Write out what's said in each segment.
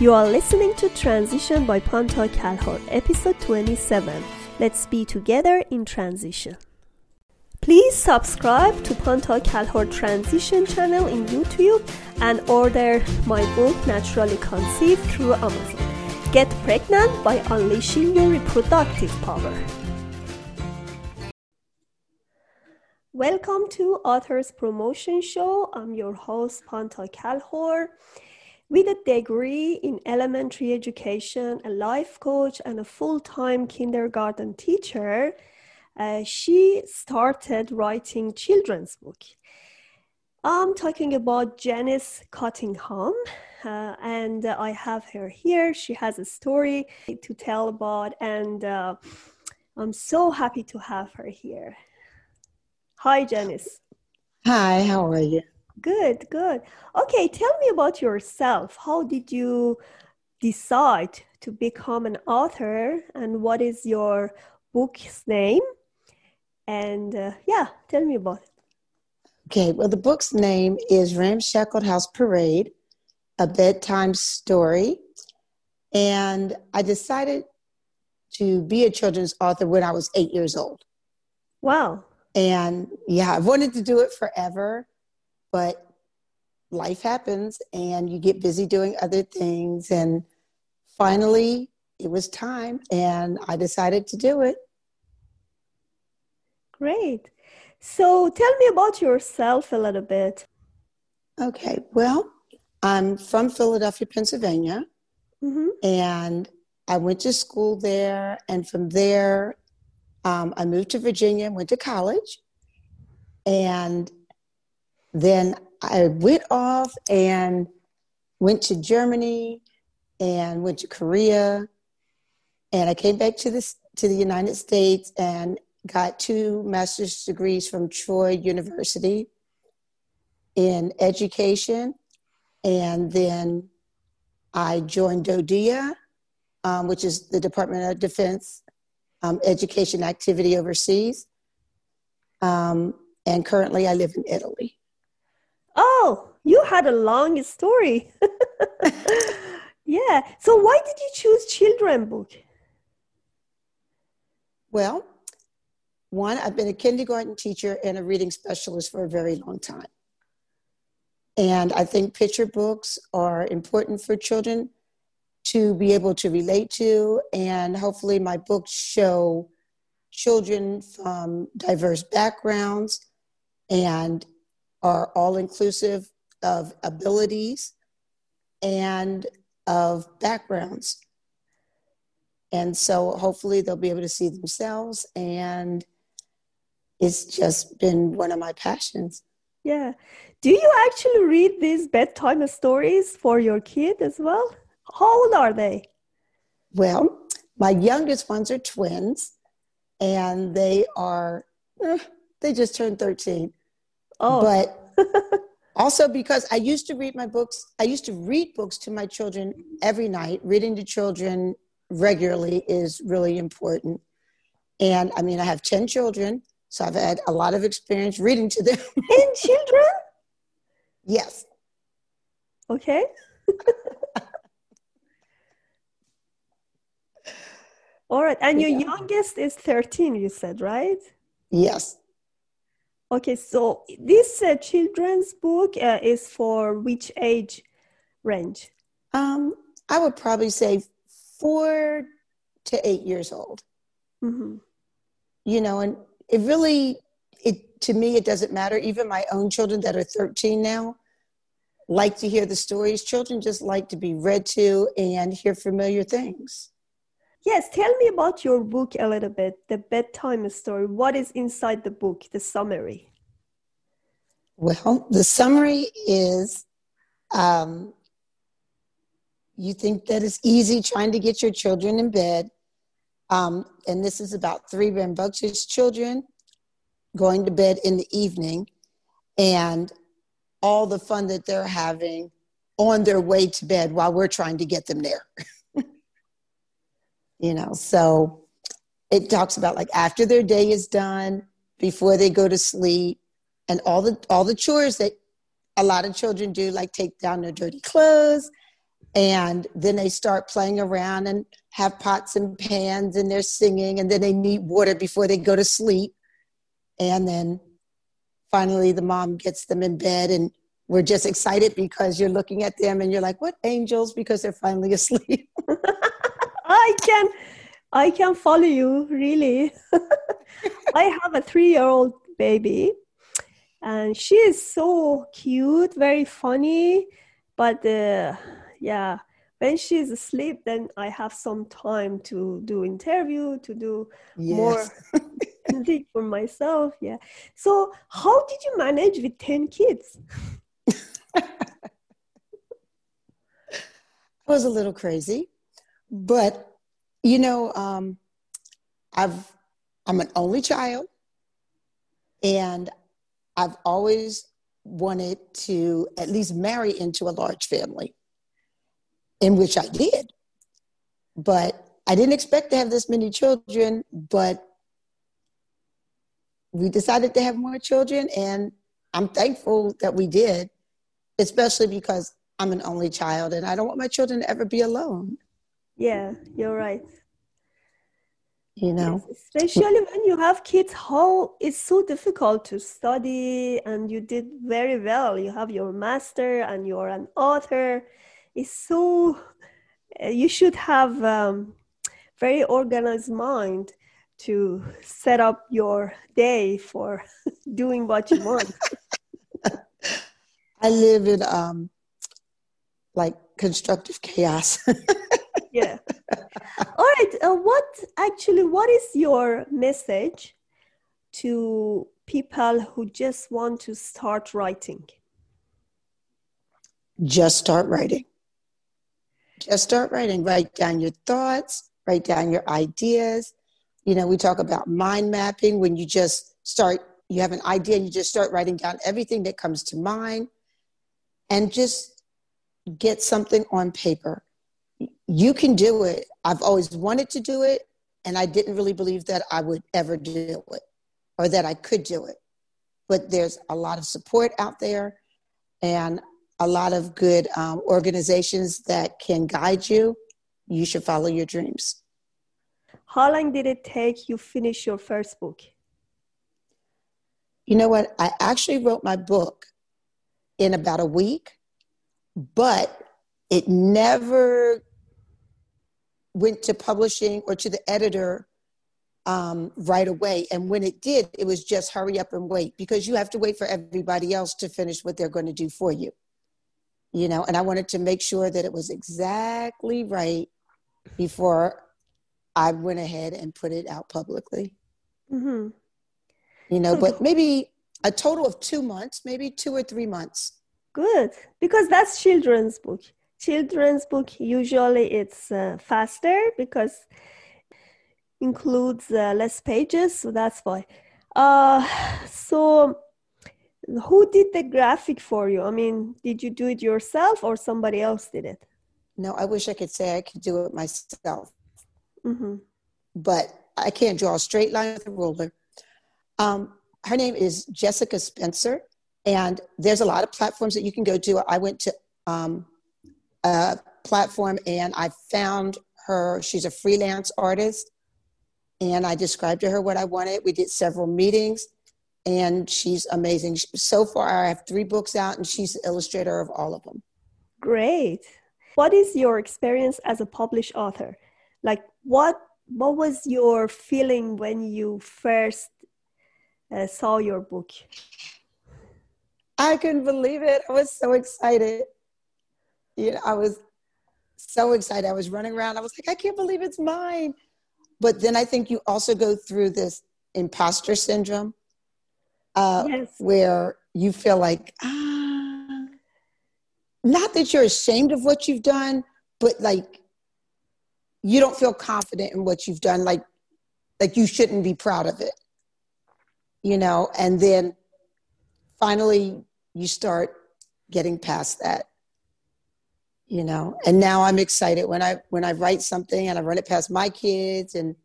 You are listening to Transition by Panta Kalhor, episode 27. Let's be together in transition. Please subscribe to Panta Kalhor Transition channel in YouTube and order my book Naturally Conceived through Amazon. Get pregnant by unleashing your reproductive power. Welcome to Authors Promotion Show. I'm your host Panta Kalhor. With a degree in elementary education, a life coach, and a full time kindergarten teacher, uh, she started writing children's book. I'm talking about Janice Cottingham, uh, and uh, I have her here. She has a story to tell about, and uh, I'm so happy to have her here. Hi, Janice. Hi, how are you? Good, good. Okay, tell me about yourself. How did you decide to become an author, and what is your book's name? And uh, yeah, tell me about it. Okay, well, the book's name is Ramshackled House Parade, a bedtime story. And I decided to be a children's author when I was eight years old. Wow. And yeah, I've wanted to do it forever, but life happens and you get busy doing other things. And finally, it was time, and I decided to do it. Great. So tell me about yourself a little bit. Okay, well, I'm from Philadelphia, Pennsylvania, mm-hmm. and I went to school there. And from there, um, I moved to Virginia, and went to college, and then I went off and went to Germany and went to Korea, and I came back to this to the United States and got two master's degrees from Troy University in education, and then I joined DoDEA, um, which is the Department of Defense um, education activity overseas. Um, and currently I live in Italy. Oh, you had a long story. yeah. So why did you choose children book? Well, one, I've been a kindergarten teacher and a reading specialist for a very long time. And I think picture books are important for children to be able to relate to. And hopefully, my books show children from diverse backgrounds and are all inclusive of abilities and of backgrounds. And so hopefully they'll be able to see themselves. And it's just been one of my passions. Yeah. Do you actually read these bedtime stories for your kid as well? How old are they? Well, my youngest ones are twins, and they are, eh, they just turned 13. Oh. But also because I used to read my books, I used to read books to my children every night. Reading to children regularly is really important. And I mean, I have 10 children, so I've had a lot of experience reading to them. 10 children? Yes. Okay. All right. And your yeah. youngest is 13, you said, right? Yes. Okay. So this uh, children's book uh, is for which age range? Um, I would probably say four to eight years old. Mm-hmm. You know, and it really, it to me, it doesn't matter. Even my own children that are 13 now like to hear the stories. Children just like to be read to and hear familiar things. Yes, tell me about your book a little bit, the bedtime story. What is inside the book, the summary? Well, the summary is um, you think that it's easy trying to get your children in bed. Um, and this is about three rambunctious children going to bed in the evening and all the fun that they're having on their way to bed while we're trying to get them there. you know so it talks about like after their day is done before they go to sleep and all the all the chores that a lot of children do like take down their dirty clothes and then they start playing around and have pots and pans and they're singing and then they need water before they go to sleep and then finally the mom gets them in bed and we're just excited because you're looking at them and you're like what angels? because they're finally asleep i can i can follow you really. I have a three year old baby and she is so cute very funny but uh, yeah when she's asleep then i have some time to do interview to do yes. more thing for myself yeah. So how did you manage with 10 kids? It was a little crazy but you know um, i've i'm an only child and i've always wanted to at least marry into a large family in which I did. But I didn't expect to have this many children, but we decided to have more children, and I'm thankful that we did, especially because I'm an only child and I don't want my children to ever be alone. Yeah, you're right. You know, yes, especially when you have kids, how it's so difficult to study, and you did very well. You have your master, and you're an author It's so uh, you should have um, very organized mind to set up your day for doing what you want i live in um like constructive chaos yeah all right uh, what actually what is your message to people who just want to start writing just start writing just start writing. Write down your thoughts, write down your ideas. You know, we talk about mind mapping when you just start, you have an idea and you just start writing down everything that comes to mind and just get something on paper. You can do it. I've always wanted to do it, and I didn't really believe that I would ever do it or that I could do it. But there's a lot of support out there, and a lot of good um, organizations that can guide you, you should follow your dreams. How long did it take you finish your first book? You know what? I actually wrote my book in about a week, but it never went to publishing or to the editor um, right away. And when it did, it was just hurry up and wait because you have to wait for everybody else to finish what they're going to do for you you know, and I wanted to make sure that it was exactly right before I went ahead and put it out publicly. Mm-hmm. You know, but maybe a total of two months, maybe two or three months. Good, because that's children's book. Children's book usually it's uh, faster because includes uh, less pages, so that's why. Uh, so who did the graphic for you? I mean, did you do it yourself or somebody else did it? No, I wish I could say I could do it myself. Mm-hmm. But I can't draw a straight line with a ruler. Um, her name is Jessica Spencer, and there's a lot of platforms that you can go to. I went to um, a platform and I found her. She's a freelance artist, and I described to her what I wanted. We did several meetings and she's amazing. So far, I have three books out, and she's the illustrator of all of them. Great. What is your experience as a published author? Like, what what was your feeling when you first uh, saw your book? I couldn't believe it. I was so excited. You know, I was so excited. I was running around. I was like, I can't believe it's mine. But then I think you also go through this imposter syndrome uh, yes. where you feel like, ah, not that you're ashamed of what you've done, but like you don't feel confident in what you've done, like like you shouldn't be proud of it, you know. And then finally, you start getting past that, you know. And now I'm excited when I when I write something and I run it past my kids and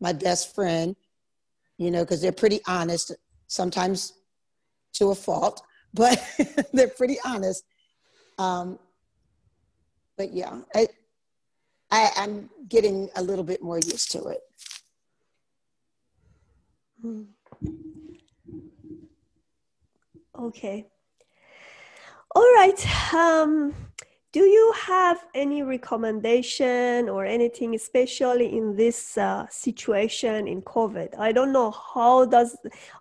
my best friend, you know, because they're pretty honest sometimes to a fault, but they're pretty honest. Um, but yeah, I, I, I'm getting a little bit more used to it. Hmm. Okay. All right. Um, do you have any recommendation or anything especially in this uh, situation in covid? I don't know how does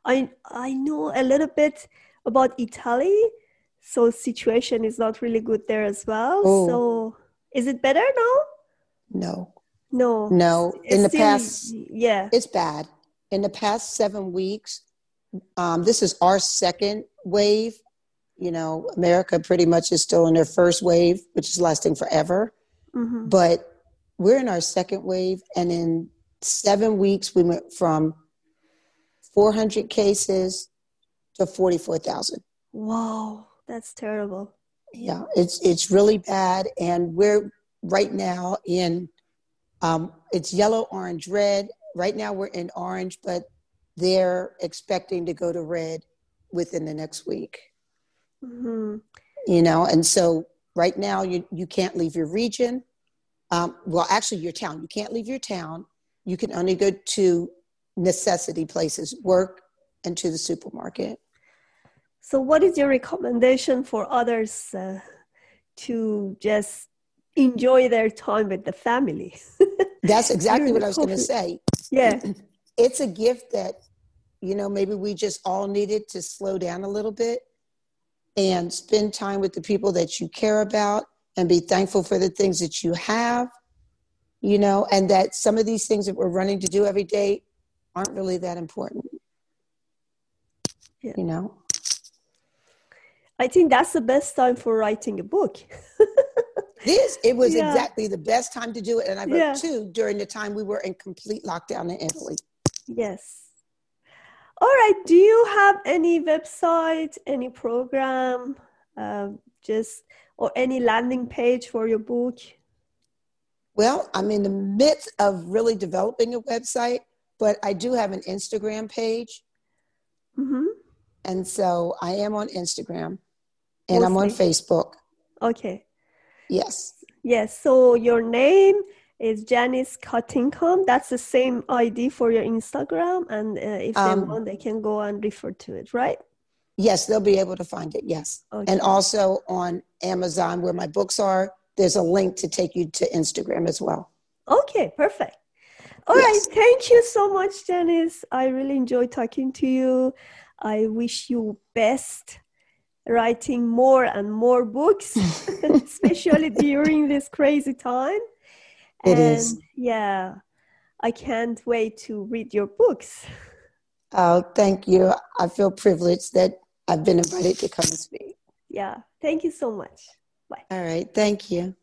i i know a little bit about italy so situation is not really good there as well. Oh. so is it better now? No. No. No. In the past yeah. It's bad. In the past seven weeks um, this is our second wave you know, America pretty much is still in their first wave, which is lasting forever. Mm-hmm. But we're in our second wave, and in seven weeks, we went from 400 cases to 44,000. Wow, that's terrible. Yeah, it's it's really bad, and we're right now in um, it's yellow, orange, red. Right now, we're in orange, but they're expecting to go to red within the next week. Mm-hmm. You know, and so right now you, you can't leave your region. Um, well, actually, your town. You can't leave your town. You can only go to necessity places, work, and to the supermarket. So, what is your recommendation for others uh, to just enjoy their time with the family? That's exactly what I was going to say. Yeah. It's a gift that, you know, maybe we just all needed to slow down a little bit and spend time with the people that you care about and be thankful for the things that you have, you know, and that some of these things that we're running to do every day aren't really that important. Yeah. You know? I think that's the best time for writing a book. this it was yeah. exactly the best time to do it and i wrote yeah. two during the time we were in complete lockdown in italy yes all right. Do you have any website, any program, uh, just or any landing page for your book? Well, I'm in the midst of really developing a website, but I do have an Instagram page. Mm-hmm. And so I am on Instagram and I'm on Facebook. Okay. Yes. Yes. So your name is Janice Cottingham. That's the same ID for your Instagram, and uh, if um, they want, they can go and refer to it, right? Yes, they'll be able to find it. Yes, okay. and also on Amazon, where my books are, there's a link to take you to Instagram as well. Okay, perfect. All yes. right, thank you so much, Janice. I really enjoyed talking to you. I wish you best writing more and more books, especially during this crazy time. It and is. Yeah, I can't wait to read your books. Oh, thank you. I feel privileged that I've been invited to come and speak. Yeah, thank you so much. Bye. All right, thank you.